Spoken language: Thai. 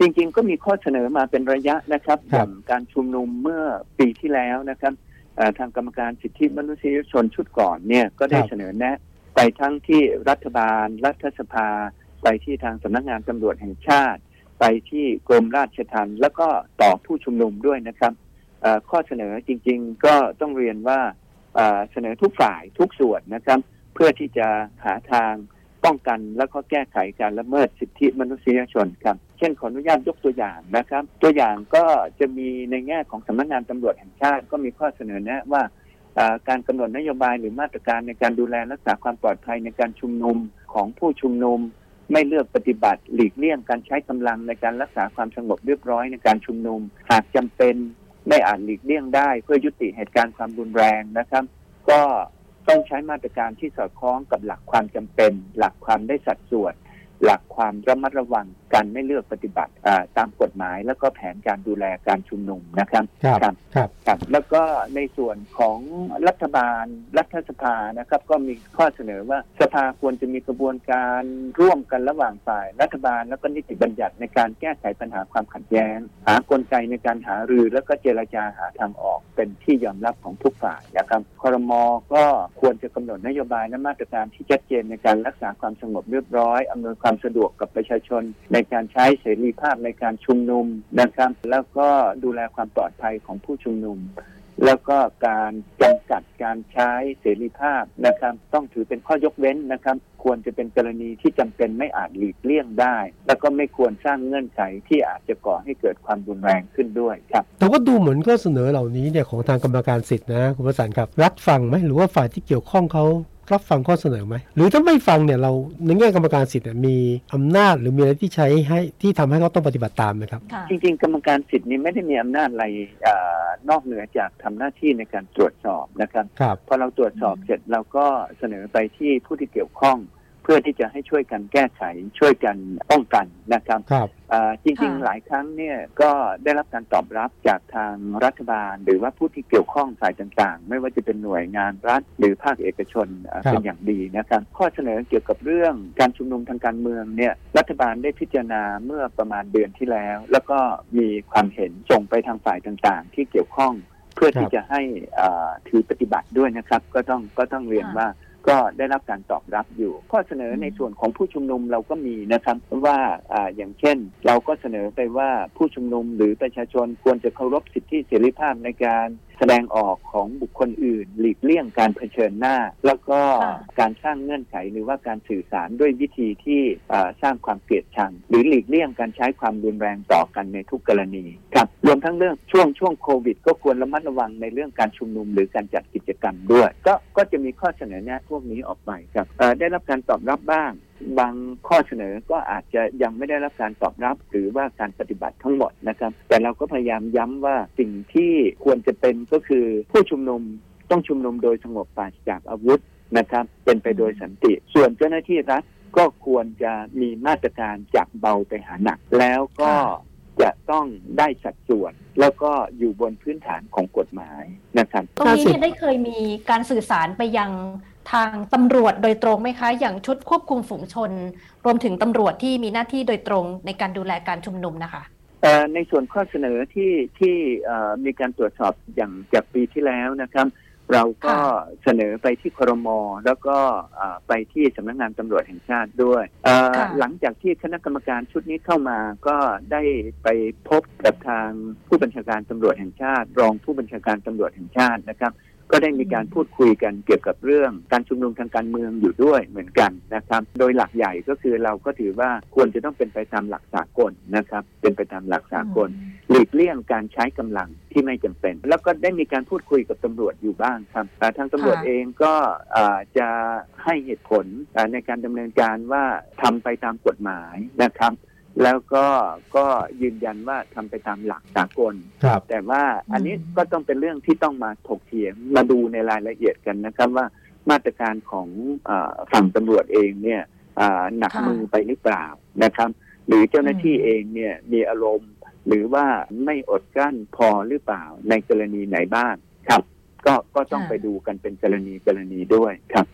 จริงๆ ก็มีข้อเสนอมาเป็นระยะนะครับคอรับย่างการชุมนุมเมื่อปีที่แล้วนะครับเอ่อทางกรรมการสิทธิมนุษยชนชุดก่อนเนี่ยก็ได้ครับเสนอแนะ ไปทั้งที่รัฐบาล รัฐสภา ไปที่ทางสำนักงานตำรวจแห่งชาติ ไปที่กรมราชทัณฑ์แล้วก็ต่อผู้ชุมนุมด้วยนะครับเอ่อข้อเสนอจริง ๆ ก็ต้องเรียนว่าเอ่อเสนอทุกฝ่ายทุกส่วนนะครับ เพื่อที่จะหาทาง ป้องกันแล้วก็แก้ไขการละเมิดสิทธิมนุษยชนครับ เช่นขออนุญาตยกตัวอย่างนะครับ ตัวอย่างก็จะมีในแง่ของสำนักงานตำรวจแห่งชาติก็มีข้อเสนอแนะว่าการกำหนดนโยบายหรือมาตรการในการดูแลรักษาความปลอดภัยในการชุมนุมของผู้ชุมนุม ไม่เลือกปฏิบัติ หลีกเลี่ยงการใช้กำลังในการรักษาความสงบเรียบร้อยในการชุมนุม หากจำเป็นไม่อาจหลีกเลี่ยงได้ เพื่อยุติเหตุการณ์ความรุนแรงนะครับ ก็ ต้องใช้มาตรการที่สอดคล้องกับหลักความจำเป็น หลักความได้สัดส่วน หลักความระมัดระวังการไม่เลือกปฏิบัติอ่าตามกฎหมาย แล้วก็แผนการดูแลการชุมนุมนะครับครับครับครับครับ แล้วก็ในส่วนของรัฐบาลรัฐสภานะครับ ก็มีข้อเสนอว่าสภาควรจะมีกระบวนการร่วมกันระหว่างฝ่าย รัฐบาลแล้วก็นิติบัญญัติในการแก้ไขปัญหาความขัดแย้ง หากลไกในการหารือ แล้วก็เจรจาหาทางออกเป็นที่ยอมรับของทุกฝ่ายนะครับครมก็ควรจะกำหนดนโยบายและมาตรการที่ชัดเจนในการรักษาความสงบเรียบร้อยอำนวยความความสะดวกกับประชาชน ในการใช้เสรีภาพในการชุมนุมนะครับ แล้วก็ดูแลความปลอดภัยของผู้ชุมนุม แล้วก็การจำกัดการใช้เสรีภาพนะครับ ต้องถือเป็นข้อยกเว้นนะครับ ควรจะเป็นกรณีที่จำเป็นไม่อาจหลีกเลี่ยงได้ แล้วก็ไม่ควรสร้างเงื่อนไขที่อาจจะก่อให้เกิดความรุนแรงขึ้นด้วยครับ แต่ว่าดูเหมือนก็เสนอเหล่านี้เนี่ยของทางกรรมการสิทธินะคุณประสานครับรับฟังไหมหรือว่าฝ่ายที่เกี่ยวข้องเขา รับฟังข้อเสนอไหม หรือถ้าไม่ฟังเนี่ยเราในแง่กรรมการสิทธิ์เนี่ยมีอำนาจหรือมีอะไรที่ใช้ให้ที่ทำให้เขาต้องปฏิบัติตามไหมครับค่ะจริงๆ กรรมการสิทธิ์นี้ไม่ได้มีอำนาจอะไรเออนอกเหนือจากทำหน้าที่ในการตรวจสอบนะครับครับพอเราตรวจสอบเสร็จเราก็เสนอไปที่ผู้ที่เกี่ยวข้องเพื่อที่จะให้ช่วยกันแก้ไขช่วยกันป้องกันนะครับครับเอ่อจริงค่ะๆหลายครั้งเนี่ยก็ได้รับการตอบรับจากทางรัฐบาล หรือว่าผู้ที่เกี่ยวข้องฝ่ายต่างๆ ไม่ว่าจะเป็นหน่วยงานรัฐ หรือภาคเอกชนเอ่อครับเป็นอย่างดีนะครับ ข้อเสนอเกี่ยวกับเรื่องการชุมนุมทางการเมืองเนี่ยรัฐบาลได้พิจารณาเมื่อประมาณเดือนที่แล้ว แล้วก็มีความเห็นส่งไปทางฝ่ายต่างๆ ที่เกี่ยวข้องเพื่อที่จะให้เอ่อถือปฏิบัติด้วยนะครับ ก็ต้องก็ต้องเรียนค่ะว่า ก็ได้รับการตอบรับอยู่ ข้อเสนอในส่วนของผู้ชุมนุมเราก็มีนะครับว่าอ่าอย่างเช่น เราก็เสนอไปว่าผู้ชุมนุมหรือประชาชนควรจะเคารพสิทธิเสรีภาพในการ แสดงออกของบุคคลอื่น หลีกเลี่ยงการเผชิญหน้า แล้วก็ค่ะการสร้างเงื่อนไขหรือว่าการสื่อสารด้วยวิธีที่อ่าสร้างความเกลียดชัง หรือหลีกเลี่ยงการใช้ความรุนแรงต่อกันในทุกกรณีครับรวมทั้งเรื่องช่วงช่วงโควิด ก็ควรระมัดระวังในเรื่องการชุมนุมหรือการจัดกิจกรรมด้วย ก็ก็จะมีข้อเสนอแนะพวกนี้ออกไปครับเอ่อได้รับการตอบรับบ้าง บางข้อเสนอก็อาจจะยังไม่ได้รับการตอบรับ หรือว่าการปฏิบัติทั้งหมดนะครับ แต่เราก็พยายามย้ำว่าสิ่งที่ควรจะเป็นก็คือผู้ชุมนุมต้องชุมนุมโดยสงบปราศจากอาวุธนะครับ เป็นไปโดยสันติ ส่วนเจ้าหน้าที่รัฐก็ควรจะมีมาตรการจากเบาไปหาหนัก แล้วก็ค่ะจะต้องได้สัดส่วน แล้วก็อยู่บนพื้นฐานของกฎหมายนะครับตรงนี้เนี่ยได้เคยมีการสื่อสารไปยัง ทางตำรวจโดยตรงไหมคะ อย่างชุดควบคุมฝูงชน รวมถึงตำรวจที่มีหน้าที่โดยตรงในการดูแลการชุมนุมนะคะเอ่อในส่วนข้อเสนอที่ที่เอ่อมีการตรวจสอบอย่างจากปีที่แล้วนะครับ เราก็ค่ะเสนอไปที่ครมแล้วก็เอ่อไปที่สำนักงานตำรวจแห่งชาติด้วยเอ่อค่ะหลังจากที่คณะกรรมการชุดนี้เข้ามาก็ได้ไปพบกับทางผู้บัญชาการตำรวจแห่งชาติ รองผู้บัญชาการตำรวจแห่งชาตินะครับ ก็ได้มีการพูดคุยกันเกี่ยวกับเรื่องการชุมนุมทางการเมืองอยู่ด้วยเหมือนกันนะครับ โดยหลักใหญ่ก็คือเราก็ถือว่าควรจะต้องเป็นไปตามหลักสากลนะครับ เป็นไปตามหลักสากล หลีกเลี่ยงการใช้กำลังที่ไม่จำเป็น แล้วก็ได้มีการพูดคุยกับตำรวจอยู่บ้างครับทางตำรวจเองก็จะให้เหตุผลในการดำเนินการว่าทำไปตามกฎหมายนะครับ แล้วก็ก็ยืนยันว่าทำไปตามหลักสากลครับแต่ว่าอันนี้อืมก็ต้องเป็นเรื่องที่ต้องมาถกเถียงมาดูในรายละเอียดกันนะครับว่ามาตรการของอาฝั่งตำรวจเองเนี่ยอ่าหนักค่ะมือไปหรือเปล่านะครับ หรือเจ้าหน้าที่อืมเองเนี่ยมีอารมณ์ หรือว่าไม่อดกลั้นพอหรือเปล่าในกรณีไหนบ้างครับ ก็ก็ต้องไปดูกันเป็นกรณีกรณีด้วยครับ